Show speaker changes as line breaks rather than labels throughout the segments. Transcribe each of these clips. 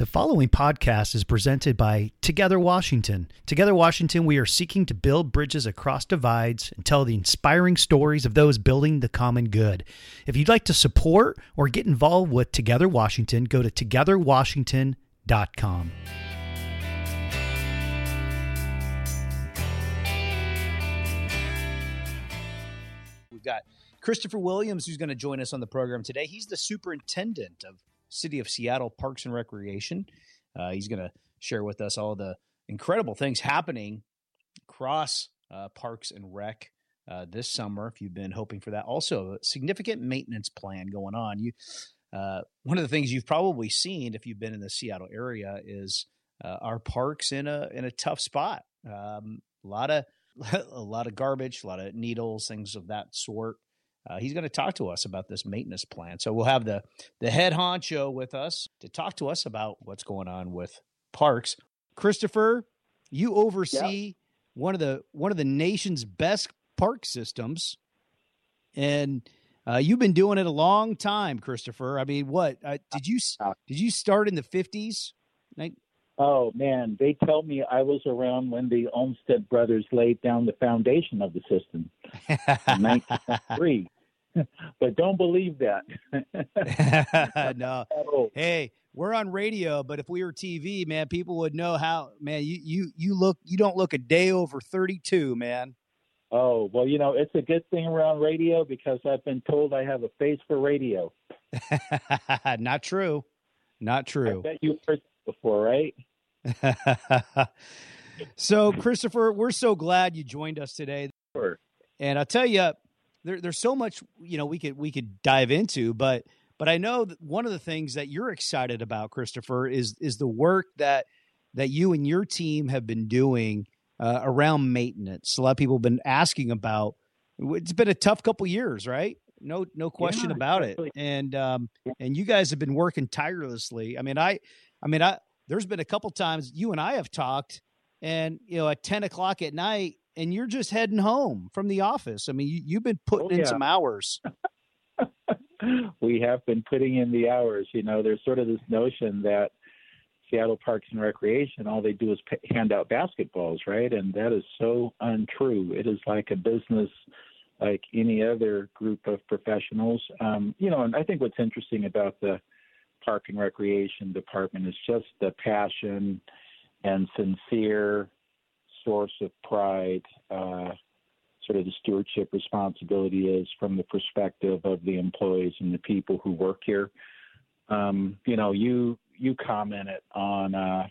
The following podcast is presented by Together Washington. Together Washington, we are seeking to build bridges across divides and tell the inspiring stories of those building the common good. If you'd like to support or get involved with Together Washington, go to togetherwashington.com. We've got Christopher Williams, who's going to join us on the program today. He's the superintendent of City of Seattle Parks and Recreation. Uh, he's going to share with us all the incredible things happening across uh, Parks and Rec uh, this summer. If you've been hoping for that, also a significant maintenance plan going on. You, uh, one of the things you've probably seen if you've been in the Seattle area is uh, our parks in a in a tough spot. Um, a lot of a lot of garbage, a lot of needles, things of that sort. Uh, he's going to talk to us about this maintenance plan. So we'll have the the head honcho with us to talk to us about what's going on with parks. Christopher, you oversee yep. one of the one of the nation's best park systems, and uh, you've been doing it a long time, Christopher. I mean, what uh, did you did you start in the fifties?
Oh man, they tell me I was around when the Olmsted brothers laid down the foundation of the system in 1903. but don't believe that.
no. Hey, we're on radio, but if we were TV, man, people would know how. Man, you you you look you don't look a day over 32, man.
Oh well, you know it's a good thing around radio because I've been told I have a face for radio.
Not true. Not true.
I bet you've heard before, right?
so, Christopher, we're so glad you joined us today.
Sure.
And I'll tell you, there, there's so much you know we could we could dive into, but but I know that one of the things that you're excited about, Christopher, is is the work that that you and your team have been doing uh, around maintenance. A lot of people have been asking about. It's been a tough couple years, right? No, no question yeah, about it. And um, and you guys have been working tirelessly. I mean, I, I mean, I there's been a couple times you and I have talked, and you know, at ten o'clock at night, and you're just heading home from the office. I mean, you, have been putting oh, yeah. in some hours.
we have been putting in the hours. You know, there's sort of this notion that Seattle Parks and Recreation, all they do is pay, hand out basketballs, right? And that is so untrue. It is like a business like any other group of professionals. Um, you know, and I think what's interesting about the Park and Recreation Department is just the passion and sincere source of pride, uh, sort of the stewardship responsibility is from the perspective of the employees and the people who work here. Um, you know, you you commented on uh,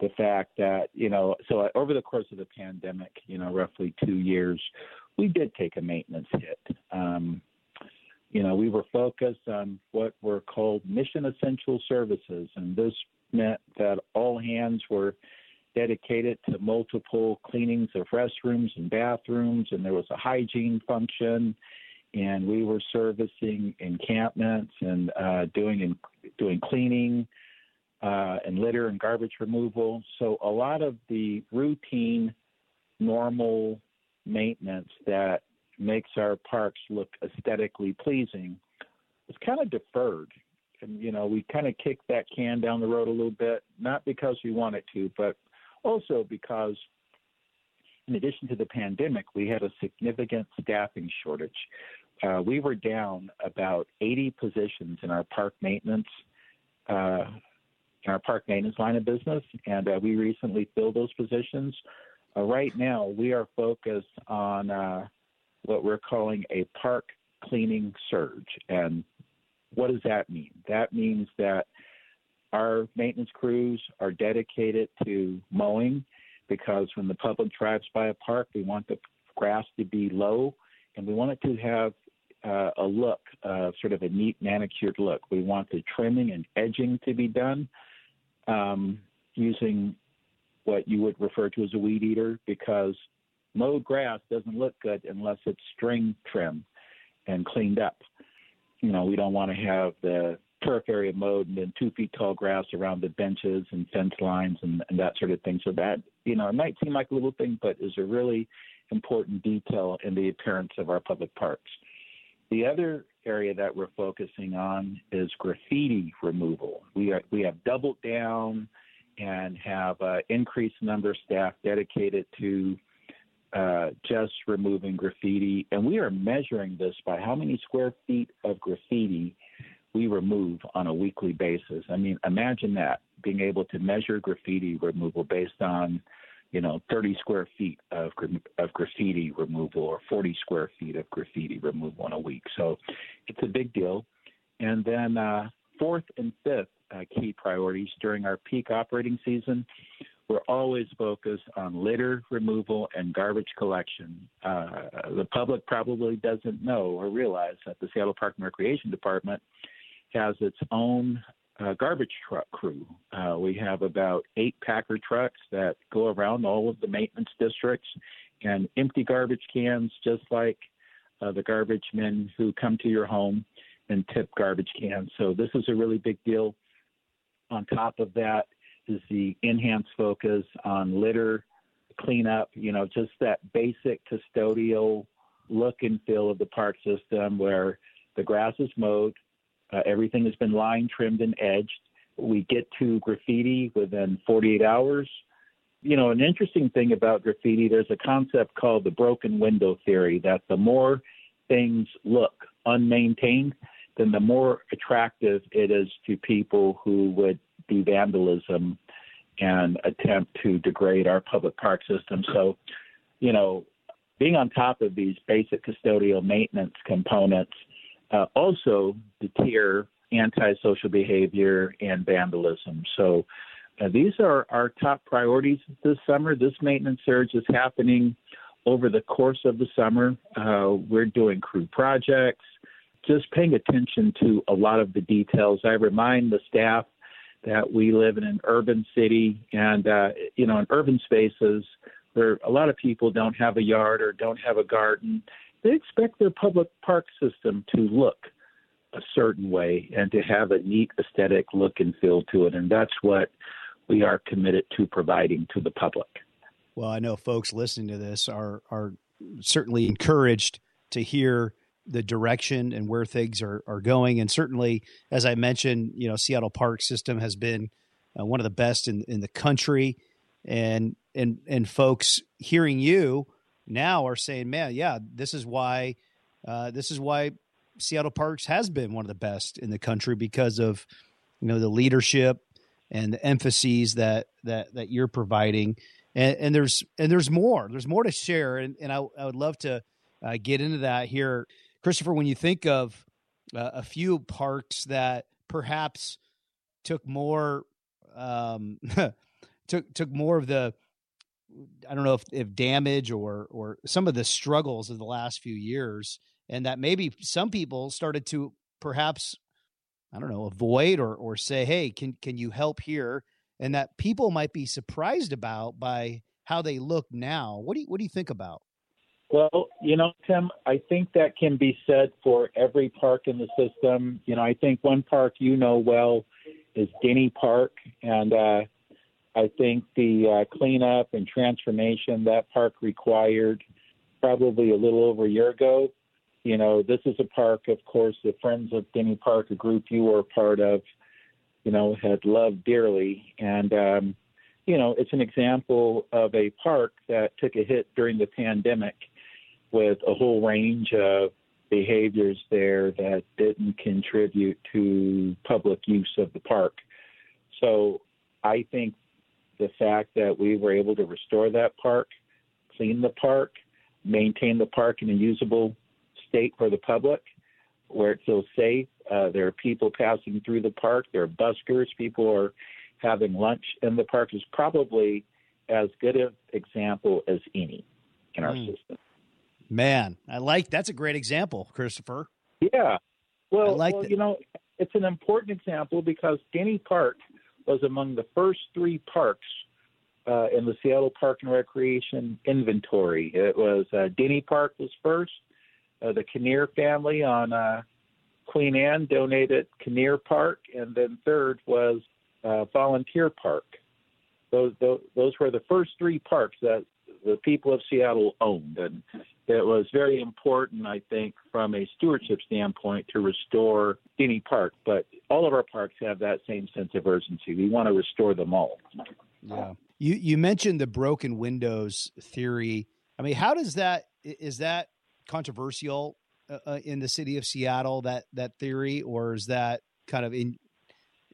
the fact that you know, so over the course of the pandemic, you know, roughly two years, we did take a maintenance hit. Um, you know, we were focused on what were called mission essential services, and this meant that all hands were dedicated to multiple cleanings of restrooms and bathrooms, and there was a hygiene function, and we were servicing encampments and uh, doing doing cleaning uh, and litter and garbage removal. So a lot of the routine, normal maintenance that makes our parks look aesthetically pleasing was kind of deferred. And, you know, we kind of kicked that can down the road a little bit, not because we wanted to, but also because in addition to the pandemic, we had a significant staffing shortage. Uh, we were down about 80 positions in our park maintenance, uh, in our park maintenance line of business, and uh, we recently filled those positions. Uh, right now, we are focused on uh, what we're calling a park cleaning surge. And what does that mean? That means that our maintenance crews are dedicated to mowing because when the public drives by a park, we want the grass to be low and we want it to have uh, a look, uh, sort of a neat manicured look. We want the trimming and edging to be done um, using what you would refer to as a weed eater because mowed grass doesn't look good unless it's string trimmed and cleaned up. You know, we don't want to have the turf area mowed and then two feet tall grass around the benches and fence lines and, and that sort of thing. So that, you know, it might seem like a little thing, but is a really important detail in the appearance of our public parks. The other area that we're focusing on is graffiti removal. We are, we have doubled down and have uh, increased number of staff dedicated to uh, just removing graffiti, and we are measuring this by how many square feet of graffiti we remove on a weekly basis. I mean, imagine that being able to measure graffiti removal based on, you know, 30 square feet of of graffiti removal or 40 square feet of graffiti removal in a week. So, it's a big deal. And then uh, fourth and fifth uh, key priorities during our peak operating season. We're always focused on litter removal and garbage collection. Uh, the public probably doesn't know or realize that the Seattle Park and Recreation Department has its own uh, garbage truck crew. Uh, we have about eight Packer trucks that go around all of the maintenance districts and empty garbage cans, just like uh, the garbage men who come to your home and tip garbage cans. So this is a really big deal. On top of that is the enhanced focus on litter cleanup. You know, just that basic custodial look and feel of the park system, where the grass is mowed, uh, everything has been lined, trimmed, and edged. We get to graffiti within 48 hours. You know, an interesting thing about graffiti, there's a concept called the broken window theory that the more things look unmaintained, then the more attractive it is to people who would do vandalism and attempt to degrade our public park system. So, you know, being on top of these basic custodial maintenance components uh, also deter antisocial behavior and vandalism. So uh, these are our top priorities this summer. This maintenance surge is happening over the course of the summer. Uh, we're doing crew projects, just paying attention to a lot of the details. I remind the staff that we live in an urban city, and uh, you know, in urban spaces, where a lot of people don't have a yard or don't have a garden, they expect their public park system to look a certain way and to have a neat aesthetic look and feel to it. And that's what we are committed to providing to the public.
Well, I know folks listening to this are are certainly encouraged to hear the direction and where things are, are going. And certainly, as I mentioned, you know, Seattle Park System has been uh, one of the best in, in the country. And and and folks hearing you now are saying, man, yeah, this is why uh, this is why Seattle Parks has been one of the best in the country because of you know the leadership and the emphases that that that you're providing. And, and there's and there's more. There's more to share, and, and I, I would love to uh, get into that here, Christopher. When you think of uh, a few parks that perhaps took more um, took took more of the I don't know if, if damage or or some of the struggles of the last few years, and that maybe some people started to perhaps I don't know avoid or or say, hey, can can you help here? And that people might be surprised about by how they look now. What do you what do you think about?
Well, you know, Tim, I think that can be said for every park in the system. You know, I think one park you know well is Denny Park, and uh, I think the uh, cleanup and transformation that park required probably a little over a year ago. You know, this is a park, of course, the Friends of Denny Park, a group you were part of, you know, had loved dearly. And, um, you know, it's an example of a park that took a hit during the pandemic with a whole range of behaviors there that didn't contribute to public use of the park. So I think the fact that we were able to restore that park, clean the park, maintain the park in a usable state for the public where it feels safe. Uh, there are people passing through the park. There are buskers. People are having lunch in the park. Is probably as good an example as any in our mm. system.
Man, I like that's a great example, Christopher.
Yeah. Well, like well you know, it's an important example because Denny Park was among the first three parks uh, in the Seattle Park and Recreation inventory. It was uh, Denny Park was first. Uh, the Kinnear family on uh, Queen Anne donated Kinnear Park, and then third was uh, Volunteer Park. Those, those those were the first three parks that the people of Seattle owned. And it was very important, I think, from a stewardship standpoint to restore Denny park. But all of our parks have that same sense of urgency. We want to restore them all.
Yeah. You you mentioned the broken windows theory. I mean, how does that is that controversial uh, uh, in the city of Seattle that that theory or is that kind of in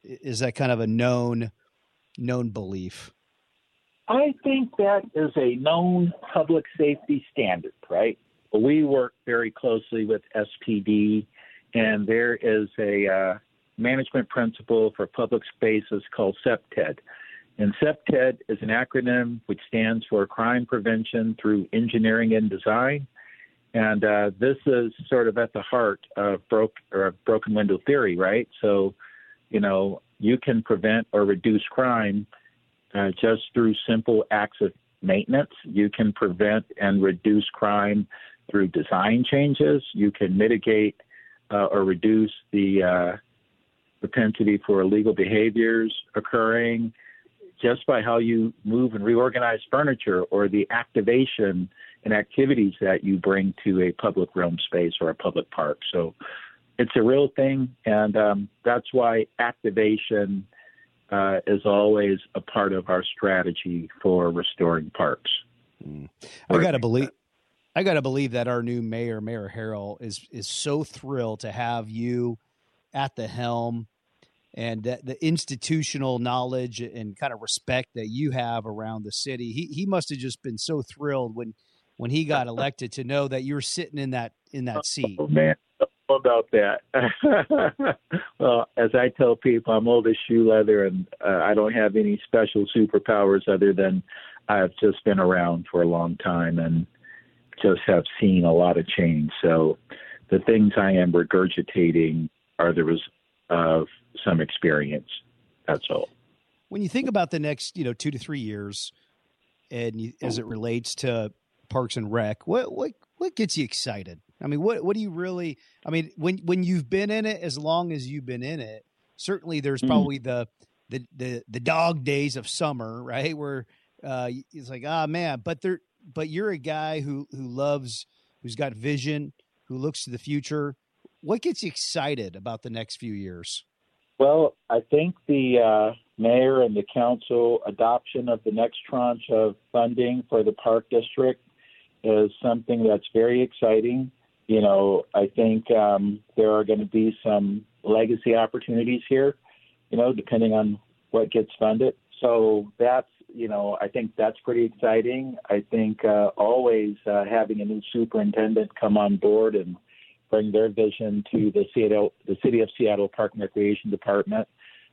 is that kind of a known known belief?
I think that is a known public safety standard, right? We work very closely with SPD, and there is a uh, management principle for public spaces called CPTED. And CPTED is an acronym which stands for Crime Prevention Through Engineering and Design. And uh, this is sort of at the heart of broke broken window theory, right? So, you know, you can prevent or reduce crime uh, just through simple acts of maintenance. You can prevent and reduce crime through design changes. You can mitigate uh, or reduce the uh, propensity for illegal behaviors occurring just by how you move and reorganize furniture or the activation and activities that you bring to a public realm space or a public park. So it's a real thing, and um, that's why activation uh, is always a part of our strategy for restoring parks.
Mm. I gotta believe. I gotta believe that our new mayor, Mayor Harrell, is is so thrilled to have you at the helm and the institutional knowledge and kind of respect that you have around the city. He he must have just been so thrilled when when he got elected to know that you're sitting in that in that seat.
Oh man, about that. well, as I tell people, I'm old as shoe leather, and uh, I don't have any special superpowers other than I've just been around for a long time and just have seen a lot of change. So the things I am regurgitating are the result of some experience. That's all.
When you think about the next, you know, two to three years, and you, as it relates to Parks and Rec, what what what gets you excited? I mean, what what do you really? I mean, when when you've been in it as long as you've been in it, certainly there's mm. probably the the the the dog days of summer, right? Where uh, it's like, ah, oh, man, but there, but you're a guy who who loves, who's got vision, who looks to the future. What gets you excited about the next few years?
Well, I think the uh, mayor and the council adoption of the next tranche of funding for the park district is something that's very exciting you know, I think um, there are going to be some legacy opportunities here, you know, depending on what gets funded. So that's, you know, I think that's pretty exciting. I think uh, always uh, having a new superintendent come on board and bring their vision to the Seattle, the City of Seattle Park and Recreation Department,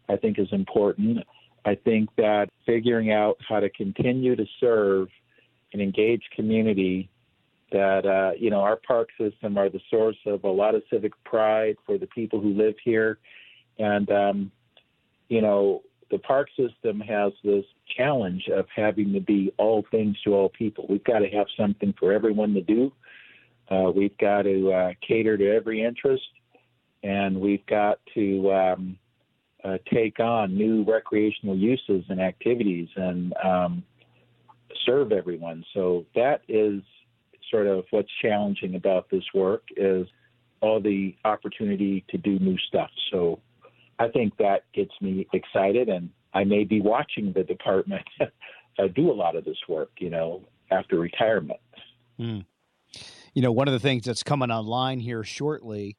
I think is important. I think that figuring out how to continue to serve an engaged community that uh, you know our park system are the source of a lot of civic pride for the people who live here, and um, you know the park system has this challenge of having to be all things to all people. We've got to have something for everyone to do. Uh, we've got to uh, cater to every interest, and we've got to um, uh, take on new recreational uses and activities and um, serve everyone. So that is sort of what's challenging about this work is all the opportunity to do new stuff. So I think that gets me excited, and I may be watching the department do a lot of this work, you know, after retirement.
Mm. You know, one of the things that's coming online here shortly,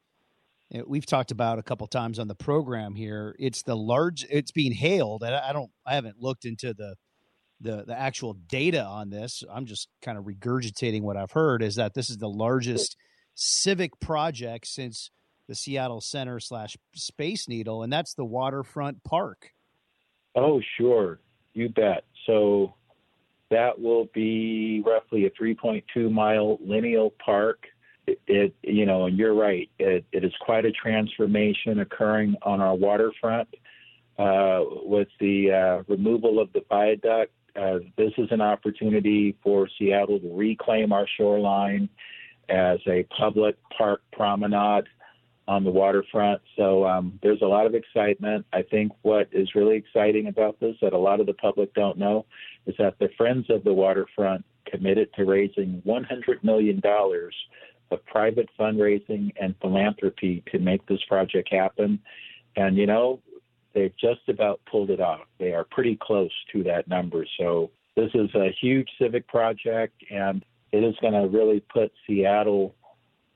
eh, we've talked about a couple times on the program here. It's the large. It's being hailed, I don't. I haven't looked into the the the actual data on this. I'm just kind of regurgitating what I've heard. Is that this is the largest civic project since the Seattle Center slash Space Needle, and that's the waterfront park.
Oh, sure, you bet. So that will be roughly a 3.2 mile lineal park. It, it, you know, and you're right. It, it is quite a transformation occurring on our waterfront uh, with the uh, removal of the viaduct uh, this is an opportunity for Seattle to reclaim our shoreline as a public park promenade on the waterfront. So um, there's a lot of excitement. I think what is really exciting about this that a lot of the public don't know is that the Friends of the Waterfront committed to raising $100 million of private fundraising and philanthropy to make this project happen. And, you know, they've just about pulled it off. They are pretty close to that number. So this is a huge civic project, and it is going to really put Seattle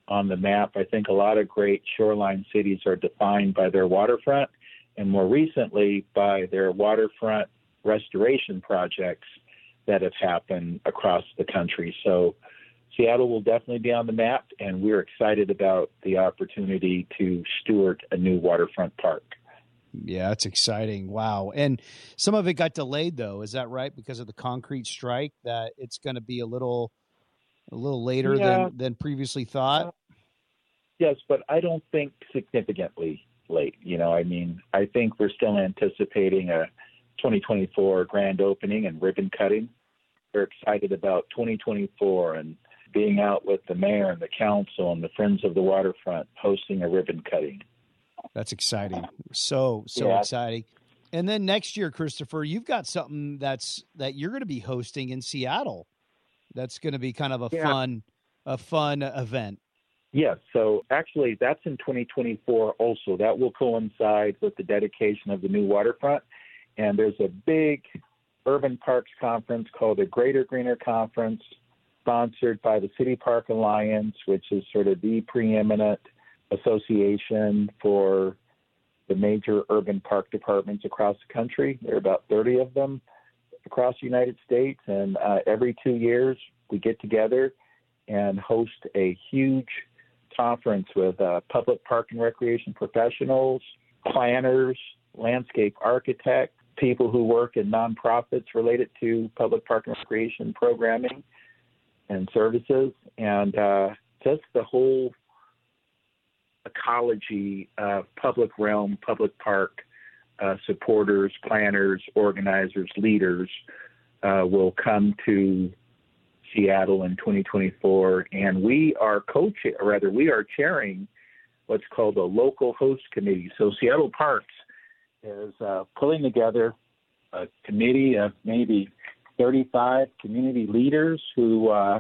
on the map. I think a lot of great shoreline cities are defined by their waterfront, and more recently by their waterfront restoration projects that have happened across the country. So Seattle will definitely be on the map, and we're excited about the opportunity to steward a new waterfront park.
Yeah, that's exciting. Wow. And some of it got delayed though, is that right? Because of the concrete strike that it's going to be a little a little later yeah. than than previously thought. Uh,
yes, but I don't think significantly late. You know, I mean, I think we're still anticipating a 2024 grand opening and ribbon cutting. We're excited about 2024 and being out with the mayor and the council and the Friends of the Waterfront hosting a ribbon cutting.
That's exciting. So so yeah. exciting. And then next year, Christopher, you've got something that's that you're going to be hosting in Seattle. That's going to be kind of a yeah. fun a fun event.
Yes. So actually, that's in 2024 also. That will coincide with the dedication of the new waterfront. And there's a big urban parks conference called the Greater Greener Conference, sponsored by the City Park Alliance, which is sort of the preeminent association for the major urban park departments across the country. There are about 30 of them across the United States, and uh, every two years we get together and host a huge conference with uh, public park and recreation professionals, planners, landscape architects, people who work in nonprofits related to public park and recreation programming and services, and uh, just the whole ecology of public realm, public park uh, supporters, planners, organizers, leaders uh, will come to Seattle in 2024, and we are co-chair, rather, we are chairing what's called a local host committee. So Seattle Parks is uh, pulling together a committee of maybe 35 community leaders who uh,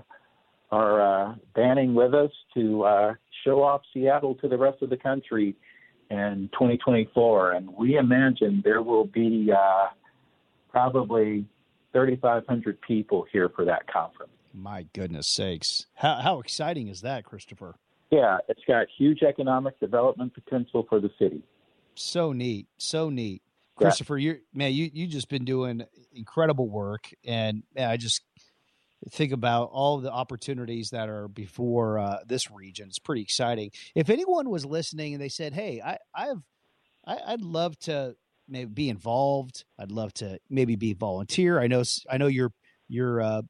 are uh, banding with us to uh, show off Seattle to the rest of the country in 2024. And we imagine there will be uh, probably 3,500 people here for that conference.
My goodness sakes. How, how exciting is that, Christopher?
Yeah, it's got huge economic development potential for the city.
So neat. So neat. Christopher, you man, you you just been doing incredible work, and man, I just think about all the opportunities that are before uh, this region. It's pretty exciting. If anyone was listening and they said, "Hey, I, I've, I, would love to maybe be involved. I'd love to maybe be volunteer. I know, I know your your uh,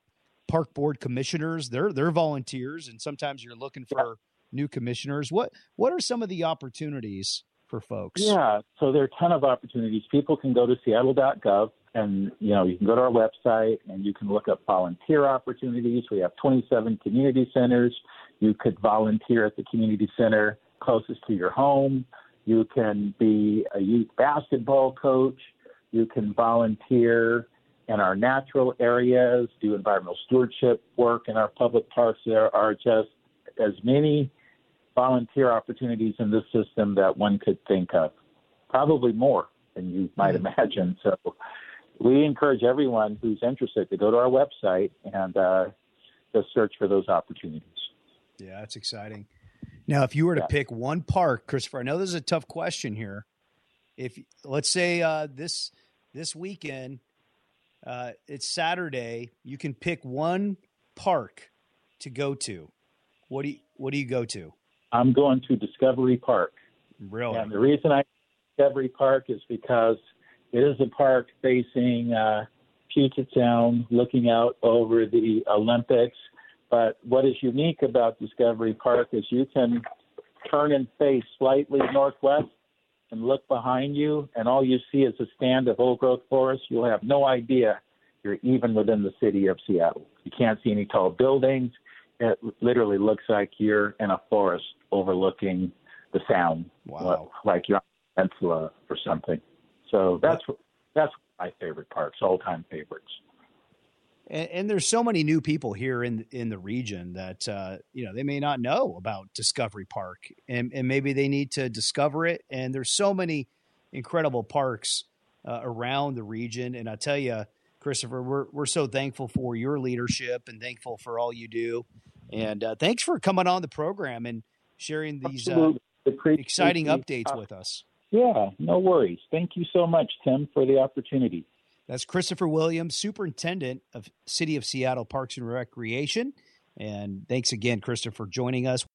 park board commissioners. They're they're volunteers, and sometimes you're looking for new commissioners. What what are some of the opportunities for folks?
Yeah, so there are a ton of opportunities. People can go to Seattle.gov and you know you can go to our website and you can look up volunteer opportunities. We have 27 community centers. You could volunteer at the community center closest to your home. You can be a youth basketball coach. You can volunteer in our natural areas, do environmental stewardship work in our public parks. There are just as many volunteer opportunities in this system that one could think of, probably more than you might mm-hmm. imagine. So we encourage everyone who's interested to go to our website and uh, just search for those opportunities.
Yeah, that's exciting. Now, if you were to yeah. pick one park, Christopher, I know this is a tough question here. If let's say uh, this this weekend, uh, it's Saturday, you can pick one park to go to. What do you What do you go to?
I'm going to Discovery Park.
Really?
And the reason I Discovery Park is because it is a park facing uh, Puget Sound, looking out over the Olympics. But what is unique about Discovery Park is you can turn and face slightly northwest and look behind you, and all you see is a stand of old growth forest. You'll have no idea you're even within the city of Seattle. You can't see any tall buildings. It literally looks like you're in a forest overlooking the sound,
wow.
like you're on a peninsula or something. So that's that's my favorite parks, all time favorites.
And, and, there's so many new people here in in the region that uh, you know they may not know about Discovery Park, and, and maybe they need to discover it. And there's so many incredible parks uh, around the region, and I tell you, Christopher, we're we're so thankful for your leadership and thankful for all you do. And uh, thanks for coming on the program and sharing these uh, exciting updates with us.
Yeah, no worries. Thank you so much, Tim, for the opportunity.
That's Christopher Williams, Superintendent of City of Seattle Parks and Recreation. And thanks again, Christopher, for joining us.